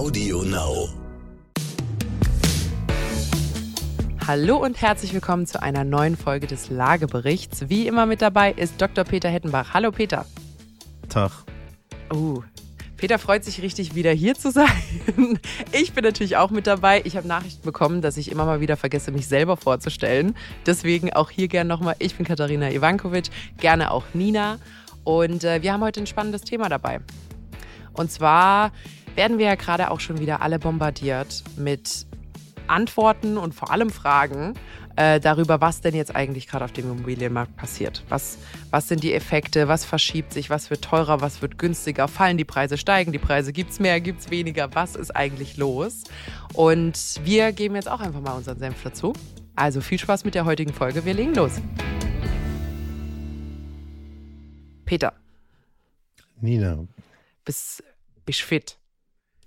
Audio Now. Hallo und herzlich willkommen zu einer neuen Folge des Lageberichts. Wie immer mit dabei ist Dr. Peter Hettenbach. Hallo Peter. Tag. Oh, Peter freut sich richtig, wieder hier zu sein. Ich bin natürlich auch mit dabei. Ich habe Nachrichten bekommen, dass ich immer mal wieder vergesse, mich selber vorzustellen. Deswegen auch hier gerne nochmal. Ich bin Katharina Ivankovic, gerne auch Nina. Und äh, wir haben heute ein spannendes Thema dabei. Und zwar werden wir ja gerade auch schon wieder alle bombardiert mit Antworten und vor allem Fragen äh, darüber, was denn jetzt eigentlich gerade auf dem Immobilienmarkt passiert. Was, was sind die Effekte, was verschiebt sich, was wird teurer, was wird günstiger, fallen die Preise, steigen die Preise, gibt es mehr, gibt es weniger, was ist eigentlich los? Und wir geben jetzt auch einfach mal unseren Senf dazu. Also viel Spaß mit der heutigen Folge, wir legen los. Peter. Nina. Bist, bist fit?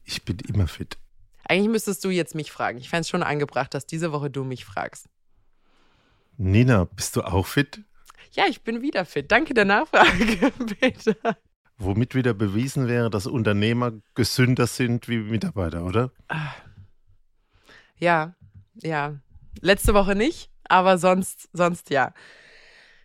Ich bin immer fit. Eigentlich müsstest du jetzt mich fragen. Ich fände es schon angebracht, dass diese Woche du mich fragst. Nina, bist du auch fit? Ja, ich bin wieder fit. Danke der Nachfrage, Peter. Womit wieder bewiesen wäre, dass Unternehmer gesünder sind wie Mitarbeiter, oder? Ja, ja. Letzte Woche nicht, aber sonst, sonst ja.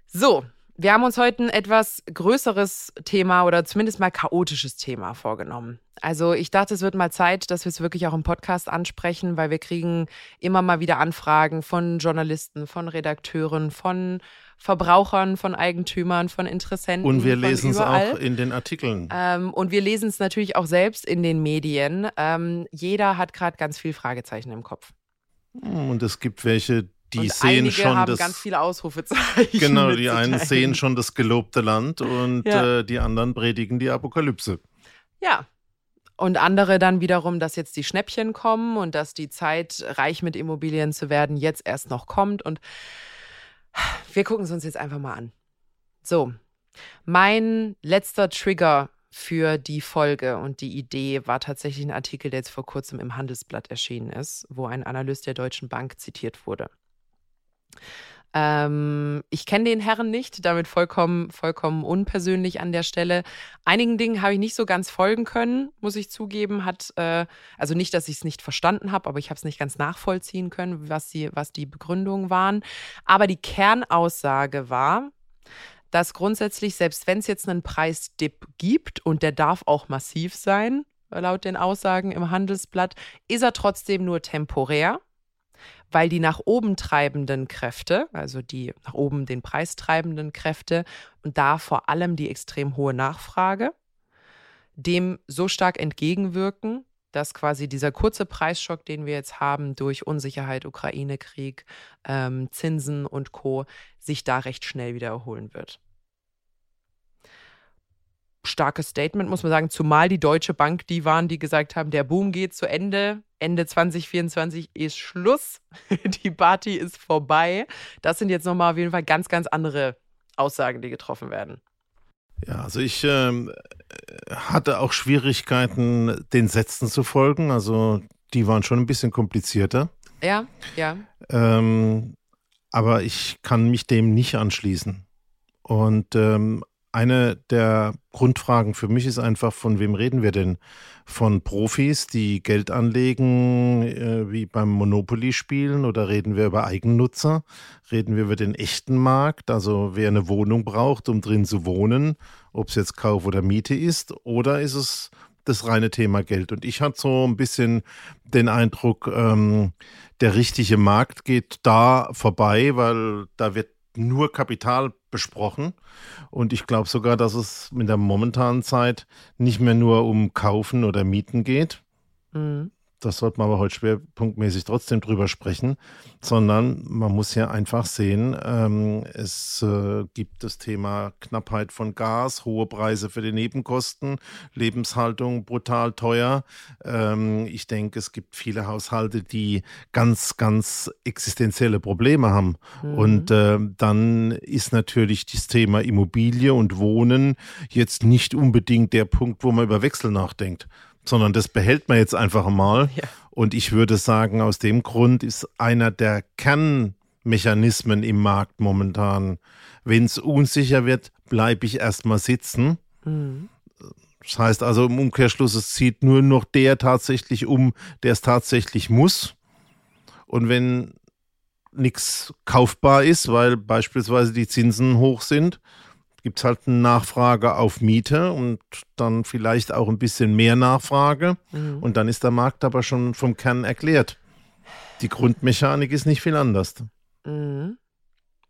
So, wir haben uns heute ein etwas größeres Thema oder zumindest mal chaotisches Thema vorgenommen. Also ich dachte, es wird mal Zeit, dass wir es wirklich auch im Podcast ansprechen, weil wir kriegen immer mal wieder Anfragen von Journalisten, von Redakteuren, von Verbrauchern, von Eigentümern, von Interessenten. Und wir lesen es auch in den Artikeln. Ähm, und wir lesen es natürlich auch selbst in den Medien. Ähm, jeder hat gerade ganz viel Fragezeichen im Kopf. Und es gibt welche, die und sehen schon haben das. ganz viele Ausrufezeichen. Genau, die einen sehen schon das gelobte Land und Ja. äh, die anderen predigen die Apokalypse. Ja. Und andere dann wiederum, dass jetzt die Schnäppchen kommen und dass die Zeit, reich mit Immobilien zu werden, jetzt erst noch kommt. Und wir gucken es uns jetzt einfach mal an. So, mein letzter Trigger für die Folge und die Idee war tatsächlich ein Artikel, der jetzt vor kurzem im Handelsblatt erschienen ist, wo ein Analyst der Deutschen Bank zitiert wurde. Ähm, ich kenne den Herren nicht, damit vollkommen, vollkommen unpersönlich an der Stelle. Einigen Dingen habe ich nicht so ganz folgen können, muss ich zugeben. Hat, äh, also nicht, dass ich es nicht verstanden habe, aber ich habe es nicht ganz nachvollziehen können, was die, was die Begründungen waren. Aber die Kernaussage war, dass grundsätzlich, selbst wenn es jetzt einen Preisdip gibt und der darf auch massiv sein, laut den Aussagen im Handelsblatt, ist er trotzdem nur temporär weil die nach oben treibenden Kräfte, also die nach oben den Preis treibenden Kräfte und da vor allem die extrem hohe Nachfrage, dem so stark entgegenwirken, dass quasi dieser kurze Preisschock, den wir jetzt haben durch Unsicherheit, Ukraine-Krieg, ähm, Zinsen und Co., sich da recht schnell wieder erholen wird. Starkes Statement, muss man sagen, zumal die Deutsche Bank die waren, die gesagt haben, der Boom geht zu Ende. Ende 2024 ist Schluss. Die Party ist vorbei. Das sind jetzt nochmal auf jeden Fall ganz, ganz andere Aussagen, die getroffen werden. Ja, also ich ähm, hatte auch Schwierigkeiten, den Sätzen zu folgen. Also die waren schon ein bisschen komplizierter. Ja, ja. Ähm, aber ich kann mich dem nicht anschließen. Und ähm, eine der Grundfragen für mich ist einfach, von wem reden wir denn? Von Profis, die Geld anlegen, äh, wie beim Monopoly spielen, oder reden wir über Eigennutzer? Reden wir über den echten Markt, also wer eine Wohnung braucht, um drin zu wohnen, ob es jetzt Kauf oder Miete ist, oder ist es das reine Thema Geld? Und ich hatte so ein bisschen den Eindruck, ähm, der richtige Markt geht da vorbei, weil da wird nur Kapital besprochen. Und ich glaube sogar, dass es mit der momentanen Zeit nicht mehr nur um Kaufen oder Mieten geht. Mhm. Das sollte man aber heute schwerpunktmäßig trotzdem drüber sprechen, sondern man muss ja einfach sehen, ähm, es äh, gibt das Thema Knappheit von Gas, hohe Preise für die Nebenkosten, Lebenshaltung brutal teuer. Ähm, ich denke, es gibt viele Haushalte, die ganz, ganz existenzielle Probleme haben. Mhm. Und äh, dann ist natürlich das Thema Immobilie und Wohnen jetzt nicht unbedingt der Punkt, wo man über Wechsel nachdenkt sondern das behält man jetzt einfach mal. Ja. Und ich würde sagen, aus dem Grund ist einer der Kernmechanismen im Markt momentan, wenn es unsicher wird, bleibe ich erstmal sitzen. Mhm. Das heißt also im Umkehrschluss, es zieht nur noch der tatsächlich um, der es tatsächlich muss. Und wenn nichts kaufbar ist, weil beispielsweise die Zinsen hoch sind, gibt es halt eine Nachfrage auf Miete und dann vielleicht auch ein bisschen mehr Nachfrage. Mhm. Und dann ist der Markt aber schon vom Kern erklärt. Die Grundmechanik ist nicht viel anders. Mhm.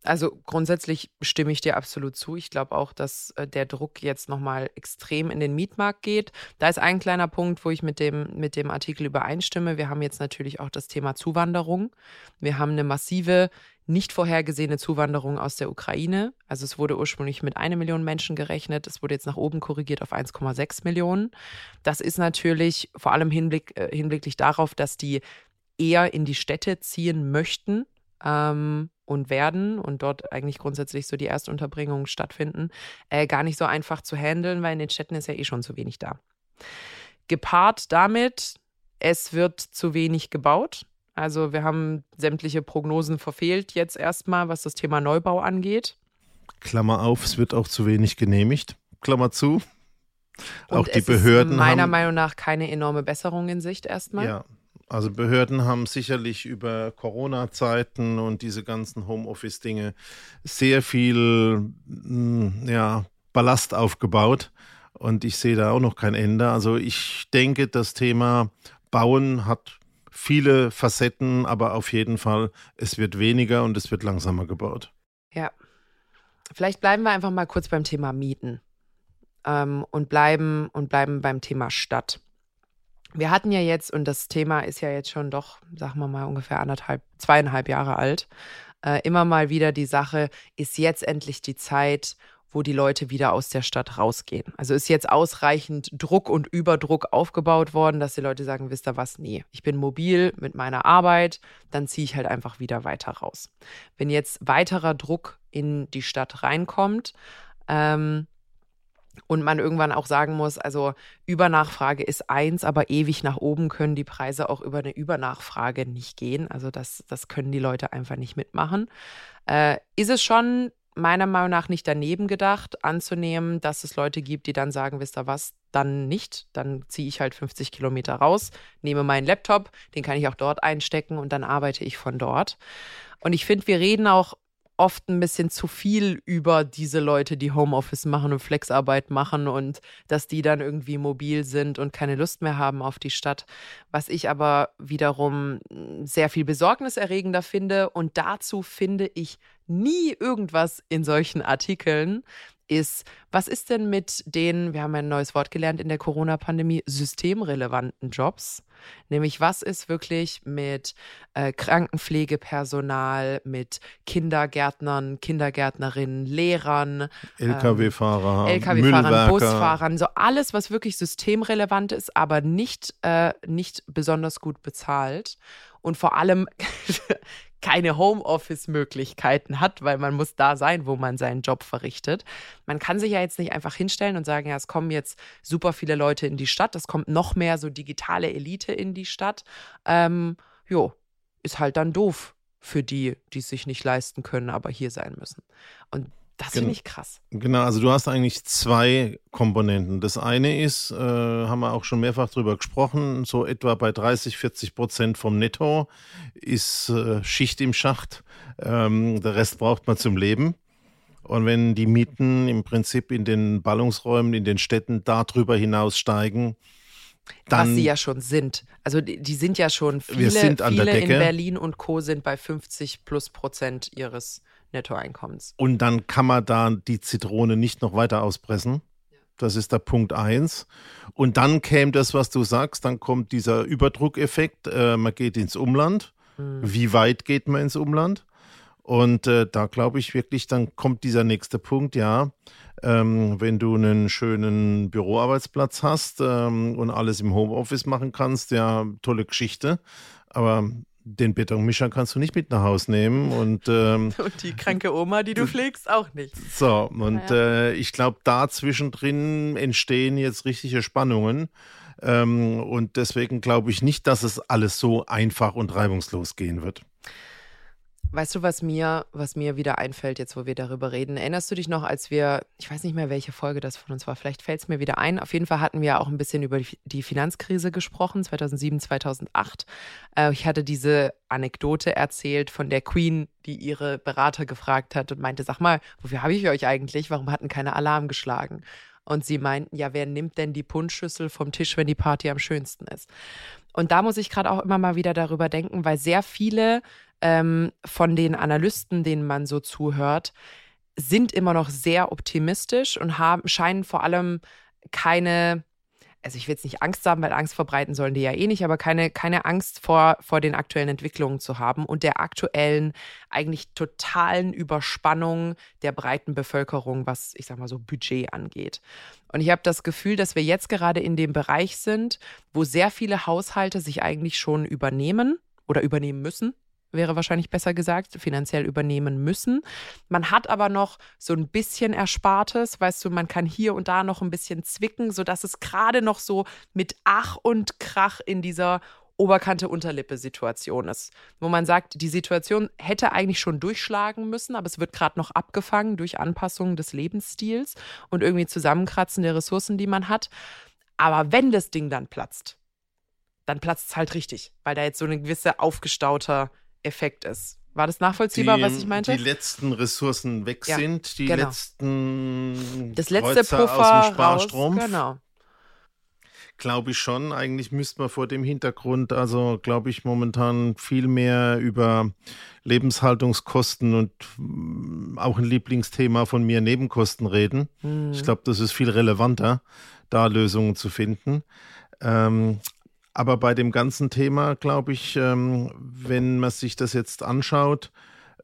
Also grundsätzlich stimme ich dir absolut zu. Ich glaube auch, dass äh, der Druck jetzt nochmal extrem in den Mietmarkt geht. Da ist ein kleiner Punkt, wo ich mit dem, mit dem Artikel übereinstimme. Wir haben jetzt natürlich auch das Thema Zuwanderung. Wir haben eine massive, nicht vorhergesehene Zuwanderung aus der Ukraine. Also es wurde ursprünglich mit einer Million Menschen gerechnet. Es wurde jetzt nach oben korrigiert auf 1,6 Millionen. Das ist natürlich vor allem hinblick, äh, hinblicklich darauf, dass die eher in die Städte ziehen möchten. Ähm, und werden und dort eigentlich grundsätzlich so die Erstunterbringungen stattfinden, äh, gar nicht so einfach zu handeln, weil in den Städten ist ja eh schon zu wenig da. Gepaart damit, es wird zu wenig gebaut. Also wir haben sämtliche Prognosen verfehlt jetzt erstmal, was das Thema Neubau angeht. Klammer auf, es wird auch zu wenig genehmigt. Klammer zu. Und auch die Behörden. Ist meiner haben, Meinung nach keine enorme Besserung in Sicht erstmal. Ja, also Behörden haben sicherlich über Corona-Zeiten und diese ganzen Homeoffice-Dinge sehr viel hm, ja, Ballast aufgebaut. Und ich sehe da auch noch kein Ende. Also ich denke, das Thema Bauen hat viele Facetten, aber auf jeden Fall, es wird weniger und es wird langsamer gebaut. Ja. Vielleicht bleiben wir einfach mal kurz beim Thema Mieten ähm, und bleiben und bleiben beim Thema Stadt. Wir hatten ja jetzt, und das Thema ist ja jetzt schon doch, sagen wir mal, ungefähr anderthalb, zweieinhalb Jahre alt, äh, immer mal wieder die Sache, ist jetzt endlich die Zeit, wo die Leute wieder aus der Stadt rausgehen. Also ist jetzt ausreichend Druck und Überdruck aufgebaut worden, dass die Leute sagen, wisst ihr was, nee, ich bin mobil mit meiner Arbeit, dann ziehe ich halt einfach wieder weiter raus. Wenn jetzt weiterer Druck in die Stadt reinkommt, ähm, und man irgendwann auch sagen muss, also Übernachfrage ist eins, aber ewig nach oben können die Preise auch über eine Übernachfrage nicht gehen. Also das, das können die Leute einfach nicht mitmachen. Äh, ist es schon meiner Meinung nach nicht daneben gedacht, anzunehmen, dass es Leute gibt, die dann sagen, wisst ihr was, dann nicht. Dann ziehe ich halt 50 Kilometer raus, nehme meinen Laptop, den kann ich auch dort einstecken und dann arbeite ich von dort. Und ich finde, wir reden auch oft ein bisschen zu viel über diese Leute, die Homeoffice machen und Flexarbeit machen und dass die dann irgendwie mobil sind und keine Lust mehr haben auf die Stadt. Was ich aber wiederum sehr viel besorgniserregender finde und dazu finde ich nie irgendwas in solchen Artikeln, ist, was ist denn mit den, wir haben ein neues Wort gelernt in der Corona-Pandemie, systemrelevanten Jobs? Nämlich, was ist wirklich mit äh, Krankenpflegepersonal, mit Kindergärtnern, Kindergärtnerinnen, Lehrern, Lkw-Fahrer, ähm, Lkw-Fahrern, Busfahrern, so alles, was wirklich systemrelevant ist, aber nicht, äh, nicht besonders gut bezahlt. Und vor allem keine Homeoffice-Möglichkeiten hat, weil man muss da sein, wo man seinen Job verrichtet. Man kann sich ja jetzt nicht einfach hinstellen und sagen, ja, es kommen jetzt super viele Leute in die Stadt, es kommt noch mehr so digitale Elite in die Stadt. Ähm, jo, ist halt dann doof für die, die es sich nicht leisten können, aber hier sein müssen. Und das finde ich krass. Genau, also du hast eigentlich zwei Komponenten. Das eine ist, äh, haben wir auch schon mehrfach drüber gesprochen, so etwa bei 30, 40 Prozent vom Netto ist äh, Schicht im Schacht. Ähm, der Rest braucht man zum Leben. Und wenn die Mieten im Prinzip in den Ballungsräumen, in den Städten darüber hinaus steigen, dann, Was sie ja schon sind. Also die, die sind ja schon viele, viele in Berlin und Co. sind bei 50 plus Prozent ihres Nettoeinkommens. Und dann kann man da die Zitrone nicht noch weiter auspressen. Das ist der Punkt eins. Und dann käme das, was du sagst, dann kommt dieser Überdruckeffekt. Äh, man geht ins Umland. Mhm. Wie weit geht man ins Umland? Und äh, da glaube ich wirklich, dann kommt dieser nächste Punkt, ja. Ähm, wenn du einen schönen Büroarbeitsplatz hast ähm, und alles im Homeoffice machen kannst, ja, tolle Geschichte. Aber den Betonmischer kannst du nicht mit nach Hause nehmen. Und, ähm, und die kranke Oma, die du pflegst, auch nicht. So, und ja. äh, ich glaube, da zwischendrin entstehen jetzt richtige Spannungen. Ähm, und deswegen glaube ich nicht, dass es alles so einfach und reibungslos gehen wird. Weißt du, was mir, was mir wieder einfällt, jetzt wo wir darüber reden? Erinnerst du dich noch, als wir, ich weiß nicht mehr, welche Folge das von uns war, vielleicht fällt es mir wieder ein. Auf jeden Fall hatten wir auch ein bisschen über die Finanzkrise gesprochen, 2007, 2008. Äh, ich hatte diese Anekdote erzählt von der Queen, die ihre Berater gefragt hat und meinte, sag mal, wofür habe ich euch eigentlich? Warum hatten keine Alarm geschlagen? Und sie meinten, ja, wer nimmt denn die Punschschüssel vom Tisch, wenn die Party am schönsten ist? Und da muss ich gerade auch immer mal wieder darüber denken, weil sehr viele ähm, von den Analysten, denen man so zuhört, sind immer noch sehr optimistisch und haben, scheinen vor allem keine, also ich will jetzt nicht Angst haben, weil Angst verbreiten sollen die ja eh nicht, aber keine, keine Angst vor, vor den aktuellen Entwicklungen zu haben und der aktuellen, eigentlich totalen Überspannung der breiten Bevölkerung, was ich sag mal so Budget angeht. Und ich habe das Gefühl, dass wir jetzt gerade in dem Bereich sind, wo sehr viele Haushalte sich eigentlich schon übernehmen oder übernehmen müssen, wäre wahrscheinlich besser gesagt, finanziell übernehmen müssen. Man hat aber noch so ein bisschen Erspartes, weißt du, man kann hier und da noch ein bisschen zwicken, sodass es gerade noch so mit Ach und Krach in dieser Oberkante Unterlippe Situation ist, wo man sagt, die Situation hätte eigentlich schon durchschlagen müssen, aber es wird gerade noch abgefangen durch Anpassungen des Lebensstils und irgendwie Zusammenkratzen der Ressourcen, die man hat. Aber wenn das Ding dann platzt, dann platzt es halt richtig, weil da jetzt so ein gewisser aufgestauter Effekt ist. War das nachvollziehbar, die, was ich meinte? Die letzten Ressourcen weg ja, sind, die genau. letzten das letzte Kreuzer Puffer aus dem Sparstrumpf. Raus, genau. Glaube ich schon. Eigentlich müsste man vor dem Hintergrund, also glaube ich, momentan viel mehr über Lebenshaltungskosten und mm, auch ein Lieblingsthema von mir, Nebenkosten reden. Hm. Ich glaube, das ist viel relevanter, da Lösungen zu finden. Ähm, aber bei dem ganzen Thema, glaube ich, ähm, wenn man sich das jetzt anschaut,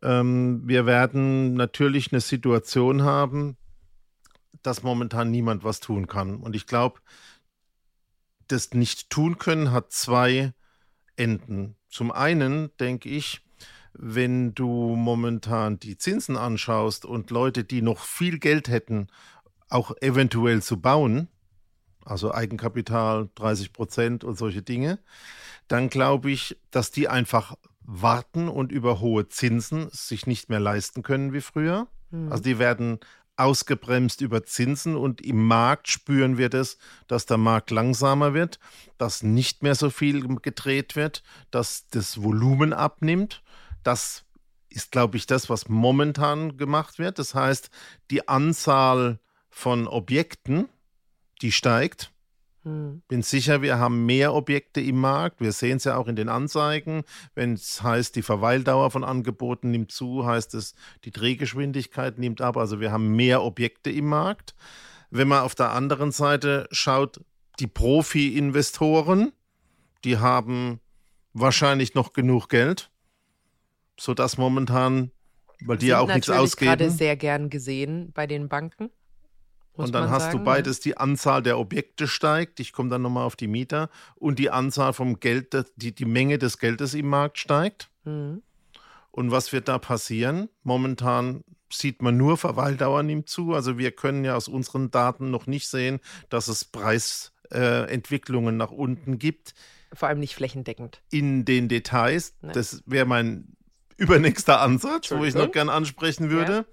ähm, wir werden natürlich eine Situation haben, dass momentan niemand was tun kann. Und ich glaube, das nicht tun können hat zwei Enden. Zum einen denke ich, wenn du momentan die Zinsen anschaust und Leute, die noch viel Geld hätten, auch eventuell zu bauen, also Eigenkapital 30 Prozent und solche Dinge, dann glaube ich, dass die einfach warten und über hohe Zinsen sich nicht mehr leisten können wie früher. Mhm. Also die werden ausgebremst über Zinsen und im Markt spüren wir das, dass der Markt langsamer wird, dass nicht mehr so viel gedreht wird, dass das Volumen abnimmt. Das ist, glaube ich, das, was momentan gemacht wird. Das heißt, die Anzahl von Objekten, die steigt. Hm. Bin sicher, wir haben mehr Objekte im Markt. Wir sehen es ja auch in den Anzeigen. Wenn es heißt, die Verweildauer von Angeboten nimmt zu, heißt es, die Drehgeschwindigkeit nimmt ab. Also wir haben mehr Objekte im Markt. Wenn man auf der anderen Seite schaut, die Profi-Investoren, die haben wahrscheinlich noch genug Geld, sodass momentan, weil die ja auch nichts ausgeben. gerade sehr gern gesehen bei den Banken. Und dann hast sagen, du beides, die Anzahl der Objekte steigt, ich komme dann nochmal auf die Mieter, und die Anzahl vom Geld, die, die Menge des Geldes im Markt steigt. Mhm. Und was wird da passieren? Momentan sieht man nur, Verweildauer nimmt zu. Also wir können ja aus unseren Daten noch nicht sehen, dass es Preisentwicklungen äh, nach unten gibt. Vor allem nicht flächendeckend. In den Details. Nee. Das wäre mein übernächster Ansatz, wo ich noch gern ansprechen würde.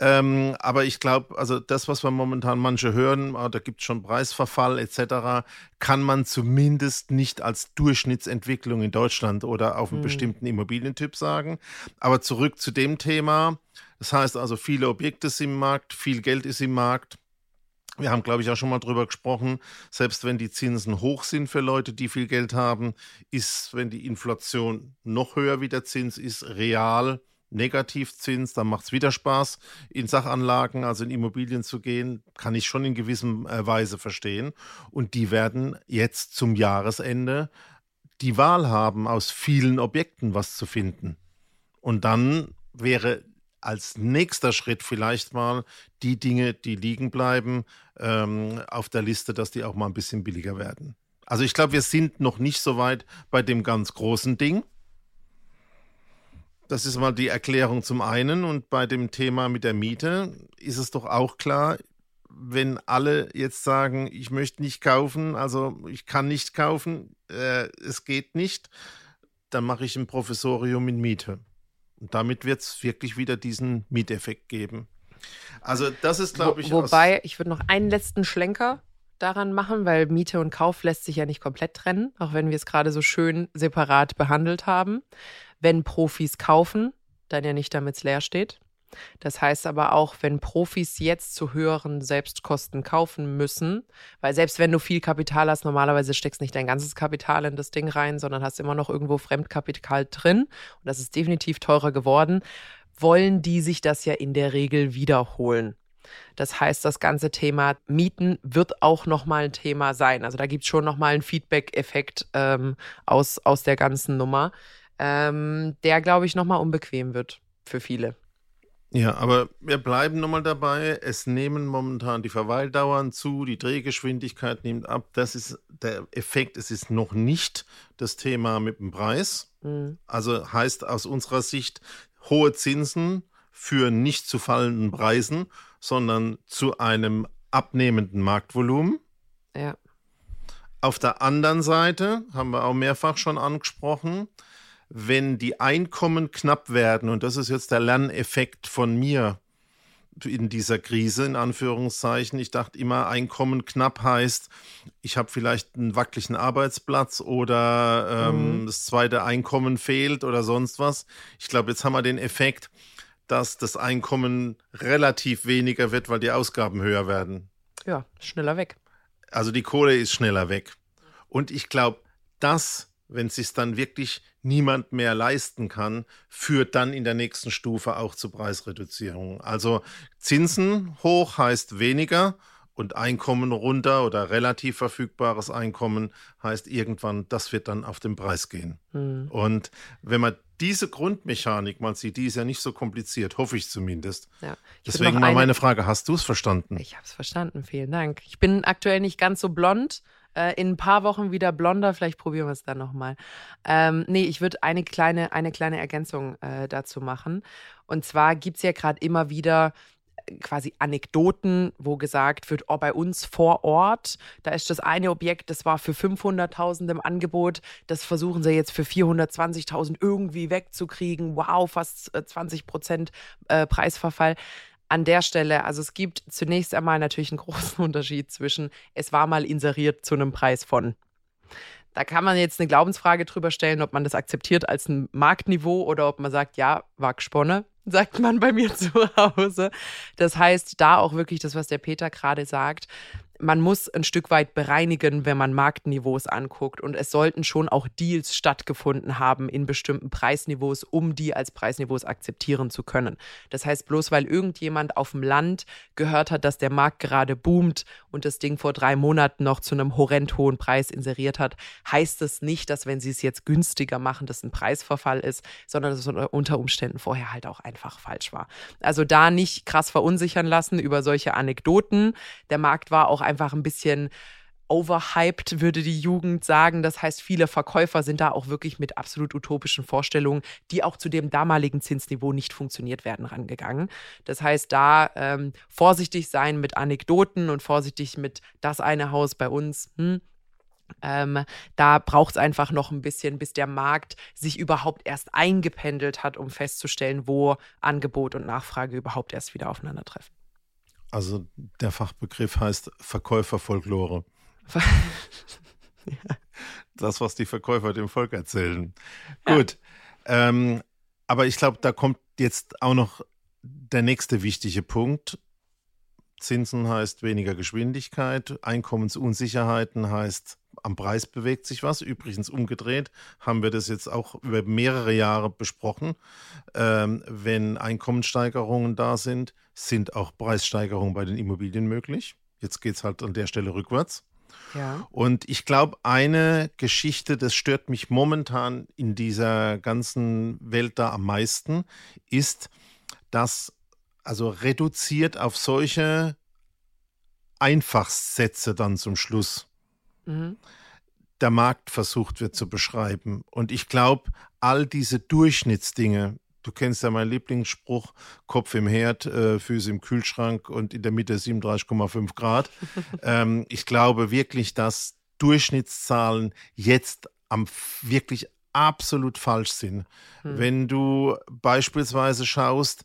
Ja. Ähm, aber ich glaube, also das, was wir momentan manche hören, oh, da gibt es schon Preisverfall etc., kann man zumindest nicht als Durchschnittsentwicklung in Deutschland oder auf einen hm. bestimmten Immobilientyp sagen. Aber zurück zu dem Thema. Das heißt also, viele Objekte sind im Markt, viel Geld ist im Markt. Wir haben, glaube ich, auch schon mal drüber gesprochen, selbst wenn die Zinsen hoch sind für Leute, die viel Geld haben, ist, wenn die Inflation noch höher wie der Zins ist, real Negativzins, dann macht es wieder Spaß, in Sachanlagen, also in Immobilien zu gehen, kann ich schon in gewisser äh, Weise verstehen. Und die werden jetzt zum Jahresende die Wahl haben, aus vielen Objekten was zu finden. Und dann wäre als nächster Schritt vielleicht mal die Dinge, die liegen bleiben, ähm, auf der Liste, dass die auch mal ein bisschen billiger werden. Also ich glaube, wir sind noch nicht so weit bei dem ganz großen Ding. Das ist mal die Erklärung zum einen. Und bei dem Thema mit der Miete ist es doch auch klar, wenn alle jetzt sagen, ich möchte nicht kaufen, also ich kann nicht kaufen, äh, es geht nicht, dann mache ich ein Professorium in Miete. Und damit wird es wirklich wieder diesen Mieteffekt geben. Also das ist, glaube ich. Wo, wobei, ich würde noch einen letzten Schlenker daran machen, weil Miete und Kauf lässt sich ja nicht komplett trennen, auch wenn wir es gerade so schön separat behandelt haben. Wenn Profis kaufen, dann ja nicht, damit es leer steht. Das heißt aber auch, wenn Profis jetzt zu höheren Selbstkosten kaufen müssen, weil selbst wenn du viel Kapital hast, normalerweise steckst nicht dein ganzes Kapital in das Ding rein, sondern hast immer noch irgendwo Fremdkapital drin und das ist definitiv teurer geworden, wollen die sich das ja in der Regel wiederholen. Das heißt, das ganze Thema Mieten wird auch nochmal ein Thema sein. Also da gibt es schon nochmal einen Feedback-Effekt ähm, aus, aus der ganzen Nummer, ähm, der, glaube ich, nochmal unbequem wird für viele. Ja, aber wir bleiben nochmal dabei. Es nehmen momentan die Verweildauern zu, die Drehgeschwindigkeit nimmt ab. Das ist der Effekt. Es ist noch nicht das Thema mit dem Preis. Mhm. Also heißt aus unserer Sicht hohe Zinsen für nicht zu fallenden Preisen sondern zu einem abnehmenden Marktvolumen. Ja. Auf der anderen Seite haben wir auch mehrfach schon angesprochen, wenn die Einkommen knapp werden, und das ist jetzt der Lerneffekt von mir in dieser Krise, in Anführungszeichen. Ich dachte immer, Einkommen knapp heißt, ich habe vielleicht einen wackeligen Arbeitsplatz oder ähm, mhm. das zweite Einkommen fehlt oder sonst was. Ich glaube, jetzt haben wir den Effekt, dass das Einkommen relativ weniger wird, weil die Ausgaben höher werden. Ja, schneller weg. Also die Kohle ist schneller weg. Und ich glaube, das, wenn es sich dann wirklich niemand mehr leisten kann, führt dann in der nächsten Stufe auch zu Preisreduzierungen. Also Zinsen hoch heißt weniger und Einkommen runter oder relativ verfügbares Einkommen heißt irgendwann, das wird dann auf den Preis gehen. Hm. Und wenn man diese Grundmechanik mal sieht, die ist ja nicht so kompliziert, hoffe ich zumindest. Ja. Ich Deswegen mal meine Frage, hast du es verstanden? Ich habe es verstanden, vielen Dank. Ich bin aktuell nicht ganz so blond, äh, in ein paar Wochen wieder blonder, vielleicht probieren wir es dann nochmal. Ähm, nee, ich würde eine kleine, eine kleine Ergänzung äh, dazu machen. Und zwar gibt es ja gerade immer wieder quasi Anekdoten, wo gesagt wird, oh, bei uns vor Ort, da ist das eine Objekt, das war für 500.000 im Angebot, das versuchen sie jetzt für 420.000 irgendwie wegzukriegen. Wow, fast 20 äh, Prozent äh, Preisverfall. An der Stelle, also es gibt zunächst einmal natürlich einen großen Unterschied zwischen, es war mal inseriert zu einem Preis von. Da kann man jetzt eine Glaubensfrage drüber stellen, ob man das akzeptiert als ein Marktniveau oder ob man sagt, ja, war gesponnen sagt man bei mir zu Hause. Das heißt, da auch wirklich das, was der Peter gerade sagt, man muss ein Stück weit bereinigen, wenn man Marktniveaus anguckt. Und es sollten schon auch Deals stattgefunden haben in bestimmten Preisniveaus, um die als Preisniveaus akzeptieren zu können. Das heißt, bloß weil irgendjemand auf dem Land gehört hat, dass der Markt gerade boomt und das Ding vor drei Monaten noch zu einem horrend hohen Preis inseriert hat, heißt es nicht, dass wenn sie es jetzt günstiger machen, das ein Preisverfall ist, sondern dass es unter Umständen vorher halt auch einfach falsch war. Also da nicht krass verunsichern lassen über solche Anekdoten. Der Markt war auch einfach ein bisschen overhyped, würde die Jugend sagen. Das heißt, viele Verkäufer sind da auch wirklich mit absolut utopischen Vorstellungen, die auch zu dem damaligen Zinsniveau nicht funktioniert werden, rangegangen. Das heißt, da ähm, vorsichtig sein mit Anekdoten und vorsichtig mit das eine Haus bei uns. Hm. Ähm, da braucht es einfach noch ein bisschen, bis der Markt sich überhaupt erst eingependelt hat, um festzustellen, wo Angebot und Nachfrage überhaupt erst wieder aufeinandertreffen. Also der Fachbegriff heißt Verkäuferfolklore. ja. Das, was die Verkäufer dem Volk erzählen. Ja. Gut. Ähm, aber ich glaube, da kommt jetzt auch noch der nächste wichtige Punkt. Zinsen heißt weniger Geschwindigkeit, Einkommensunsicherheiten heißt am Preis bewegt sich was. Übrigens umgedreht haben wir das jetzt auch über mehrere Jahre besprochen. Ähm, wenn Einkommenssteigerungen da sind, sind auch Preissteigerungen bei den Immobilien möglich. Jetzt geht es halt an der Stelle rückwärts. Ja. Und ich glaube, eine Geschichte, das stört mich momentan in dieser ganzen Welt da am meisten, ist, dass also reduziert auf solche Einfachsätze dann zum Schluss mhm. der Markt versucht wird zu beschreiben. Und ich glaube, all diese Durchschnittsdinge, du kennst ja meinen Lieblingsspruch, Kopf im Herd, äh, Füße im Kühlschrank und in der Mitte 37,5 Grad. ähm, ich glaube wirklich, dass Durchschnittszahlen jetzt am wirklich absolut falsch sind. Hm. Wenn du beispielsweise schaust,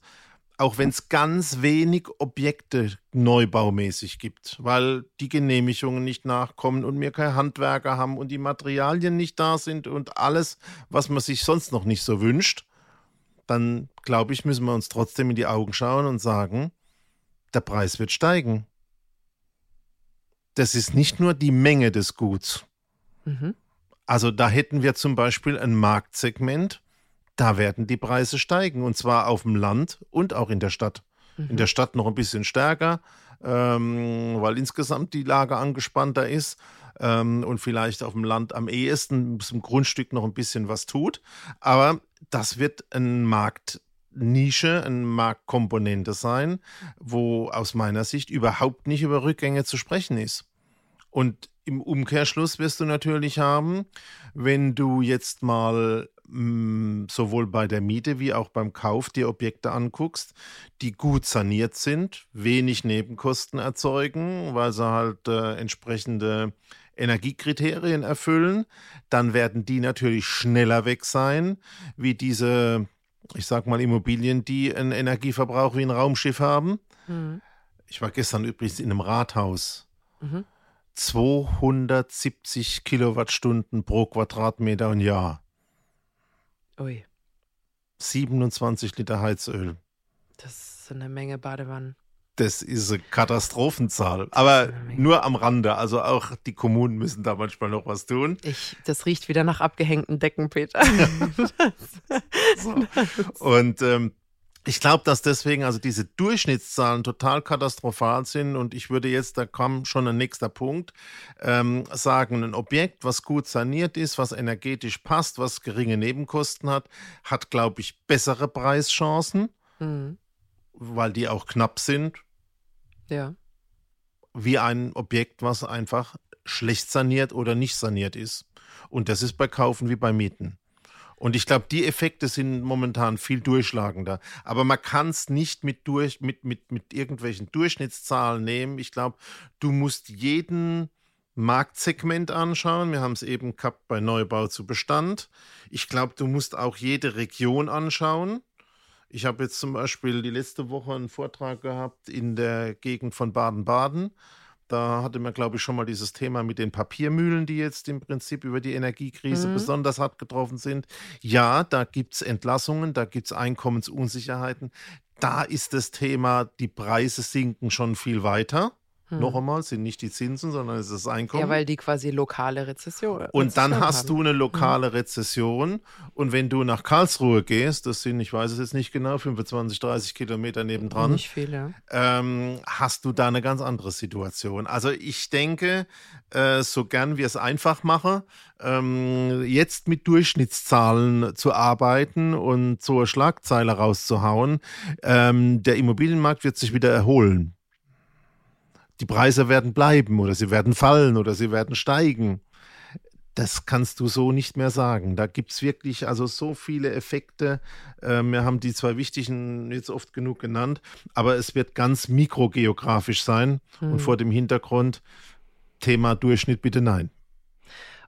auch wenn es ganz wenig Objekte neubaumäßig gibt, weil die Genehmigungen nicht nachkommen und wir keine Handwerker haben und die Materialien nicht da sind und alles, was man sich sonst noch nicht so wünscht, dann glaube ich, müssen wir uns trotzdem in die Augen schauen und sagen, der Preis wird steigen. Das ist nicht nur die Menge des Guts. Mhm. Also da hätten wir zum Beispiel ein Marktsegment, da werden die Preise steigen. Und zwar auf dem Land und auch in der Stadt. Mhm. In der Stadt noch ein bisschen stärker, ähm, weil insgesamt die Lage angespannter ist ähm, und vielleicht auf dem Land am ehesten zum Grundstück noch ein bisschen was tut. Aber das wird ein Markt. Nische, eine Marktkomponente sein, wo aus meiner Sicht überhaupt nicht über Rückgänge zu sprechen ist. Und im Umkehrschluss wirst du natürlich haben, wenn du jetzt mal Mm, sowohl bei der Miete wie auch beim Kauf die Objekte anguckst, die gut saniert sind, wenig Nebenkosten erzeugen, weil sie halt äh, entsprechende Energiekriterien erfüllen, dann werden die natürlich schneller weg sein, wie diese, ich sag mal, Immobilien, die einen Energieverbrauch wie ein Raumschiff haben. Mhm. Ich war gestern übrigens in einem Rathaus. Mhm. 270 Kilowattstunden pro Quadratmeter und Jahr. Ui. 27 Liter Heizöl. Das ist eine Menge Badewannen. Das ist eine Katastrophenzahl. Aber nur am Rande. Also auch die Kommunen müssen da manchmal noch was tun. Ich, das riecht wieder nach abgehängten Decken, Peter. so. Und ähm, ich glaube, dass deswegen also diese Durchschnittszahlen total katastrophal sind und ich würde jetzt, da kam schon ein nächster Punkt, ähm, sagen, ein Objekt, was gut saniert ist, was energetisch passt, was geringe Nebenkosten hat, hat, glaube ich, bessere Preischancen, mhm. weil die auch knapp sind. Ja. Wie ein Objekt, was einfach schlecht saniert oder nicht saniert ist. Und das ist bei Kaufen wie bei Mieten. Und ich glaube, die Effekte sind momentan viel durchschlagender. Aber man kann es nicht mit, durch, mit, mit, mit irgendwelchen Durchschnittszahlen nehmen. Ich glaube, du musst jeden Marktsegment anschauen. Wir haben es eben gehabt bei Neubau zu Bestand. Ich glaube, du musst auch jede Region anschauen. Ich habe jetzt zum Beispiel die letzte Woche einen Vortrag gehabt in der Gegend von Baden-Baden. Da hatte man, glaube ich, schon mal dieses Thema mit den Papiermühlen, die jetzt im Prinzip über die Energiekrise mhm. besonders hart getroffen sind. Ja, da gibt es Entlassungen, da gibt es Einkommensunsicherheiten. Da ist das Thema, die Preise sinken schon viel weiter. Hm. Noch einmal, sind nicht die Zinsen, sondern es ist das Einkommen. Ja, weil die quasi lokale Rezession. Rezession und dann hast haben. du eine lokale hm. Rezession. Und wenn du nach Karlsruhe gehst, das sind, ich weiß es jetzt nicht genau, 25, 30 Kilometer nebendran. Nicht viele. Ähm, hast du da eine ganz andere Situation. Also ich denke, äh, so gern wir es einfach machen, ähm, jetzt mit Durchschnittszahlen zu arbeiten und eine Schlagzeile rauszuhauen, ähm, der Immobilienmarkt wird sich wieder erholen die Preise werden bleiben oder sie werden fallen oder sie werden steigen. Das kannst du so nicht mehr sagen. Da gibt es wirklich also so viele Effekte. Äh, wir haben die zwei wichtigen jetzt oft genug genannt, aber es wird ganz mikrogeografisch sein hm. und vor dem Hintergrund Thema Durchschnitt bitte nein.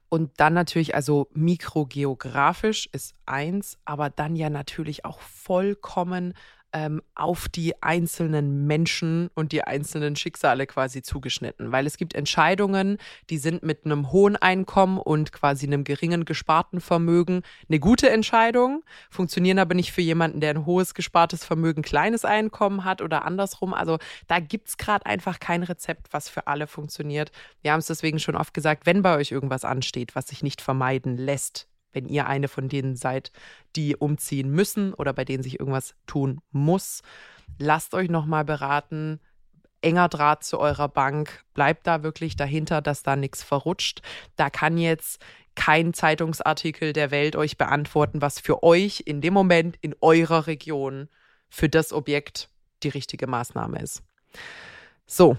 Und dann natürlich, also mikrogeografisch ist eins, aber dann ja natürlich auch vollkommen ähm, auf die einzelnen Menschen und die einzelnen Schicksale quasi zugeschnitten. Weil es gibt Entscheidungen, die sind mit einem hohen Einkommen und quasi einem geringen gesparten Vermögen eine gute Entscheidung, funktionieren aber nicht für jemanden, der ein hohes gespartes Vermögen, kleines Einkommen hat oder andersrum. Also da gibt es gerade einfach kein Rezept, was für alle funktioniert. Wir haben es deswegen schon oft gesagt, wenn bei euch irgendwas ansteht, was sich nicht vermeiden lässt, wenn ihr eine von denen seid, die umziehen müssen oder bei denen sich irgendwas tun muss. Lasst euch nochmal beraten. Enger Draht zu eurer Bank. Bleibt da wirklich dahinter, dass da nichts verrutscht. Da kann jetzt kein Zeitungsartikel der Welt euch beantworten, was für euch in dem Moment in eurer Region für das Objekt die richtige Maßnahme ist. So,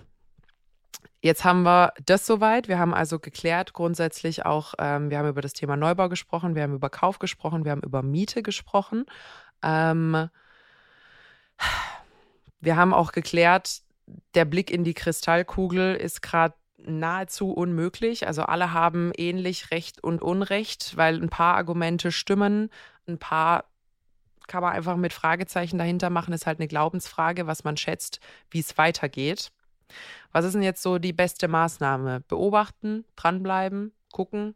Jetzt haben wir das soweit. Wir haben also geklärt grundsätzlich auch, ähm, wir haben über das Thema Neubau gesprochen, wir haben über Kauf gesprochen, wir haben über Miete gesprochen. Ähm, wir haben auch geklärt, der Blick in die Kristallkugel ist gerade nahezu unmöglich. Also alle haben ähnlich Recht und Unrecht, weil ein paar Argumente stimmen, ein paar kann man einfach mit Fragezeichen dahinter machen, ist halt eine Glaubensfrage, was man schätzt, wie es weitergeht. Was ist denn jetzt so die beste Maßnahme? Beobachten, dranbleiben, gucken,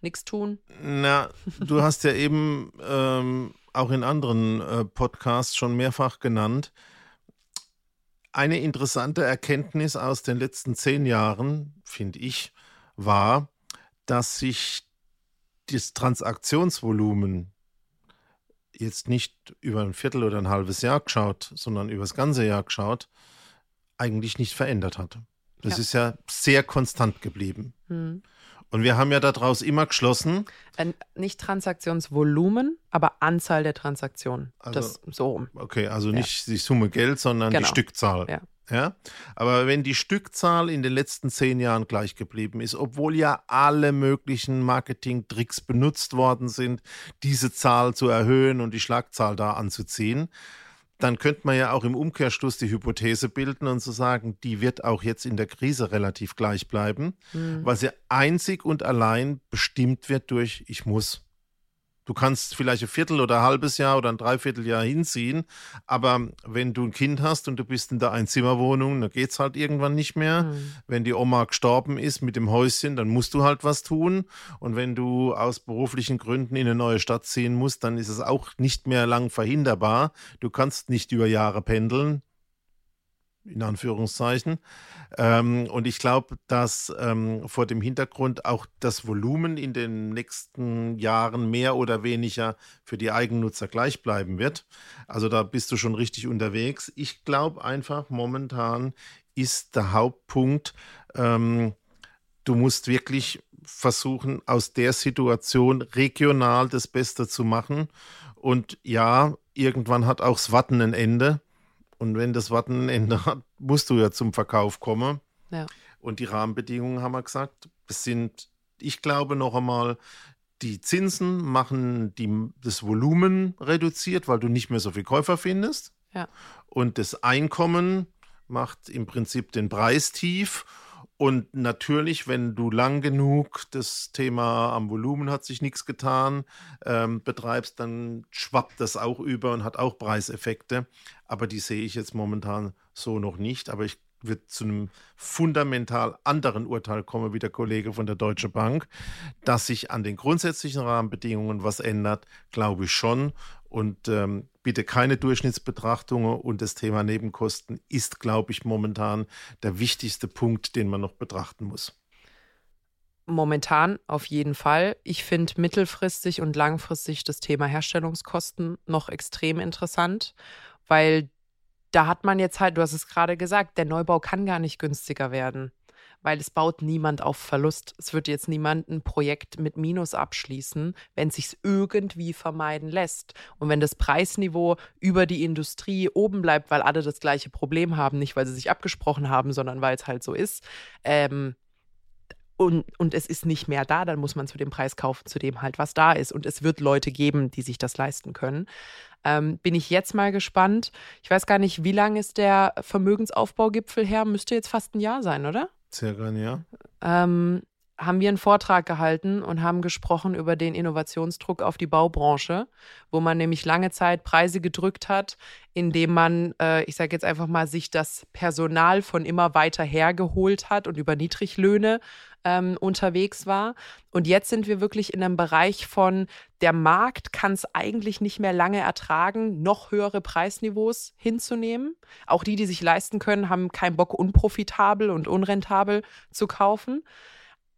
nichts tun? Na, du hast ja eben ähm, auch in anderen äh, Podcasts schon mehrfach genannt, eine interessante Erkenntnis aus den letzten zehn Jahren, finde ich, war, dass sich das Transaktionsvolumen jetzt nicht über ein Viertel oder ein halbes Jahr geschaut, sondern über das ganze Jahr geschaut, eigentlich nicht verändert hat. Das ja. ist ja sehr konstant geblieben. Hm. Und wir haben ja daraus immer geschlossen. Äh, nicht Transaktionsvolumen, aber Anzahl der Transaktionen. Also, das so. Okay, also ja. nicht die Summe Geld, sondern genau. die Stückzahl. Ja. Ja, aber wenn die Stückzahl in den letzten zehn Jahren gleich geblieben ist, obwohl ja alle möglichen Marketing-Tricks benutzt worden sind, diese Zahl zu erhöhen und die Schlagzahl da anzuziehen, dann könnte man ja auch im Umkehrschluss die Hypothese bilden und zu so sagen, die wird auch jetzt in der Krise relativ gleich bleiben, mhm. weil sie einzig und allein bestimmt wird durch ich muss. Du kannst vielleicht ein Viertel oder ein halbes Jahr oder ein Dreivierteljahr hinziehen, aber wenn du ein Kind hast und du bist in der Einzimmerwohnung, dann geht es halt irgendwann nicht mehr. Mhm. Wenn die Oma gestorben ist mit dem Häuschen, dann musst du halt was tun. Und wenn du aus beruflichen Gründen in eine neue Stadt ziehen musst, dann ist es auch nicht mehr lang verhinderbar. Du kannst nicht über Jahre pendeln in Anführungszeichen. Ähm, und ich glaube, dass ähm, vor dem Hintergrund auch das Volumen in den nächsten Jahren mehr oder weniger für die Eigennutzer gleich bleiben wird. Also da bist du schon richtig unterwegs. Ich glaube einfach, momentan ist der Hauptpunkt, ähm, du musst wirklich versuchen, aus der Situation regional das Beste zu machen. Und ja, irgendwann hat auch das Watten ein Ende. Und wenn das Warten ein Ende hat, musst du ja zum Verkauf kommen. Ja. Und die Rahmenbedingungen haben wir gesagt, es sind, ich glaube noch einmal, die Zinsen machen die, das Volumen reduziert, weil du nicht mehr so viel Käufer findest. Ja. Und das Einkommen macht im Prinzip den Preis tief und natürlich, wenn du lang genug das Thema am Volumen hat sich nichts getan, ähm, betreibst, dann schwappt das auch über und hat auch Preiseffekte. Aber die sehe ich jetzt momentan so noch nicht. Aber ich wird zu einem fundamental anderen Urteil kommen, wie der Kollege von der Deutsche Bank. Dass sich an den grundsätzlichen Rahmenbedingungen was ändert, glaube ich schon. Und ähm, bitte keine Durchschnittsbetrachtungen. Und das Thema Nebenkosten ist, glaube ich, momentan der wichtigste Punkt, den man noch betrachten muss. Momentan auf jeden Fall. Ich finde mittelfristig und langfristig das Thema Herstellungskosten noch extrem interessant, weil da hat man jetzt halt, du hast es gerade gesagt, der Neubau kann gar nicht günstiger werden, weil es baut niemand auf Verlust. Es wird jetzt niemand ein Projekt mit Minus abschließen, wenn es sich irgendwie vermeiden lässt. Und wenn das Preisniveau über die Industrie oben bleibt, weil alle das gleiche Problem haben, nicht weil sie sich abgesprochen haben, sondern weil es halt so ist, ähm, und, und es ist nicht mehr da, dann muss man zu dem Preis kaufen, zu dem halt was da ist. Und es wird Leute geben, die sich das leisten können. Ähm, bin ich jetzt mal gespannt. Ich weiß gar nicht, wie lange ist der Vermögensaufbaugipfel her? Müsste jetzt fast ein Jahr sein, oder? Circa ein Jahr. Ähm, haben wir einen Vortrag gehalten und haben gesprochen über den Innovationsdruck auf die Baubranche, wo man nämlich lange Zeit Preise gedrückt hat, indem man, äh, ich sage jetzt einfach mal, sich das Personal von immer weiter hergeholt hat und über Niedriglöhne ähm, unterwegs war. Und jetzt sind wir wirklich in einem Bereich von, der Markt kann es eigentlich nicht mehr lange ertragen, noch höhere Preisniveaus hinzunehmen. Auch die, die sich leisten können, haben keinen Bock, unprofitabel und unrentabel zu kaufen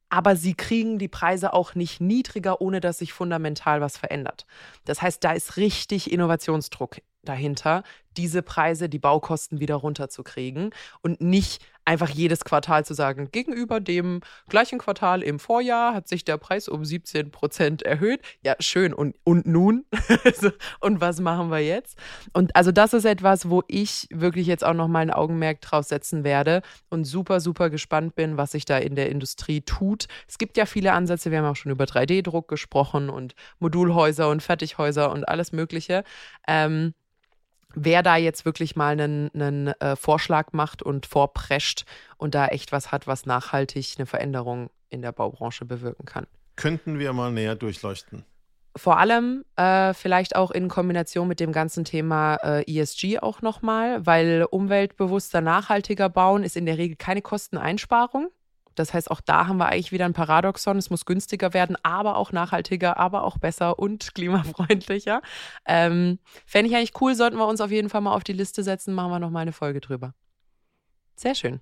aber sie kriegen die Preise auch nicht niedriger, ohne dass sich fundamental was verändert. Das heißt, da ist richtig Innovationsdruck dahinter, diese Preise, die Baukosten wieder runterzukriegen und nicht einfach jedes Quartal zu sagen, gegenüber dem gleichen Quartal im Vorjahr hat sich der Preis um 17 Prozent erhöht. Ja, schön. Und, und nun? und was machen wir jetzt? Und also das ist etwas, wo ich wirklich jetzt auch noch mal ein Augenmerk drauf setzen werde und super, super gespannt bin, was sich da in der Industrie tut. Es gibt ja viele Ansätze. Wir haben auch schon über 3D-Druck gesprochen und Modulhäuser und Fertighäuser und alles Mögliche. Ähm, wer da jetzt wirklich mal einen, einen äh, Vorschlag macht und vorprescht und da echt was hat, was nachhaltig eine Veränderung in der Baubranche bewirken kann. Könnten wir mal näher durchleuchten? Vor allem äh, vielleicht auch in Kombination mit dem ganzen Thema äh, ESG auch nochmal, weil umweltbewusster, nachhaltiger bauen ist in der Regel keine Kosteneinsparung. Das heißt, auch da haben wir eigentlich wieder ein Paradoxon. Es muss günstiger werden, aber auch nachhaltiger, aber auch besser und klimafreundlicher. Ähm, Fände ich eigentlich cool, sollten wir uns auf jeden Fall mal auf die Liste setzen, machen wir nochmal eine Folge drüber. Sehr schön.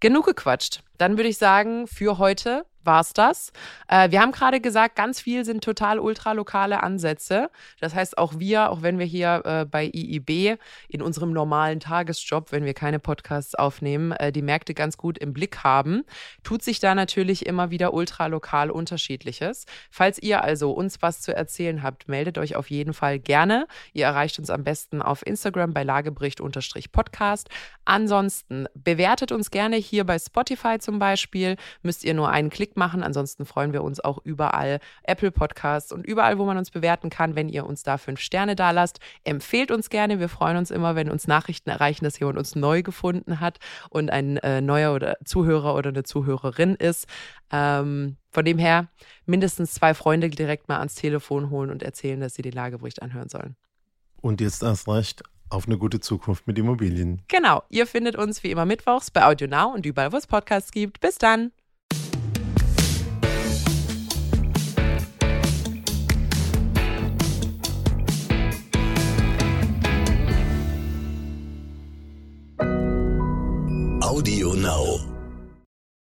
Genug gequatscht. Dann würde ich sagen, für heute war's das. Äh, wir haben gerade gesagt, ganz viel sind total ultralokale Ansätze. Das heißt, auch wir, auch wenn wir hier äh, bei IIB in unserem normalen Tagesjob, wenn wir keine Podcasts aufnehmen, äh, die Märkte ganz gut im Blick haben, tut sich da natürlich immer wieder ultralokal unterschiedliches. Falls ihr also uns was zu erzählen habt, meldet euch auf jeden Fall gerne. Ihr erreicht uns am besten auf Instagram bei Lagebericht-Podcast. Ansonsten bewertet uns gerne hier bei Spotify zum Beispiel. Müsst ihr nur einen Klick machen. Ansonsten freuen wir uns auch überall, Apple Podcasts und überall, wo man uns bewerten kann, wenn ihr uns da fünf Sterne da lasst. Empfehlt uns gerne. Wir freuen uns immer, wenn uns Nachrichten erreichen, dass jemand uns neu gefunden hat und ein äh, neuer oder Zuhörer oder eine Zuhörerin ist. Ähm, von dem her mindestens zwei Freunde direkt mal ans Telefon holen und erzählen, dass sie den Lagebericht anhören sollen. Und jetzt erst recht auf eine gute Zukunft mit Immobilien. Genau. Ihr findet uns wie immer mittwochs bei AudioNow und überall, wo es Podcasts gibt. Bis dann. Audio Now.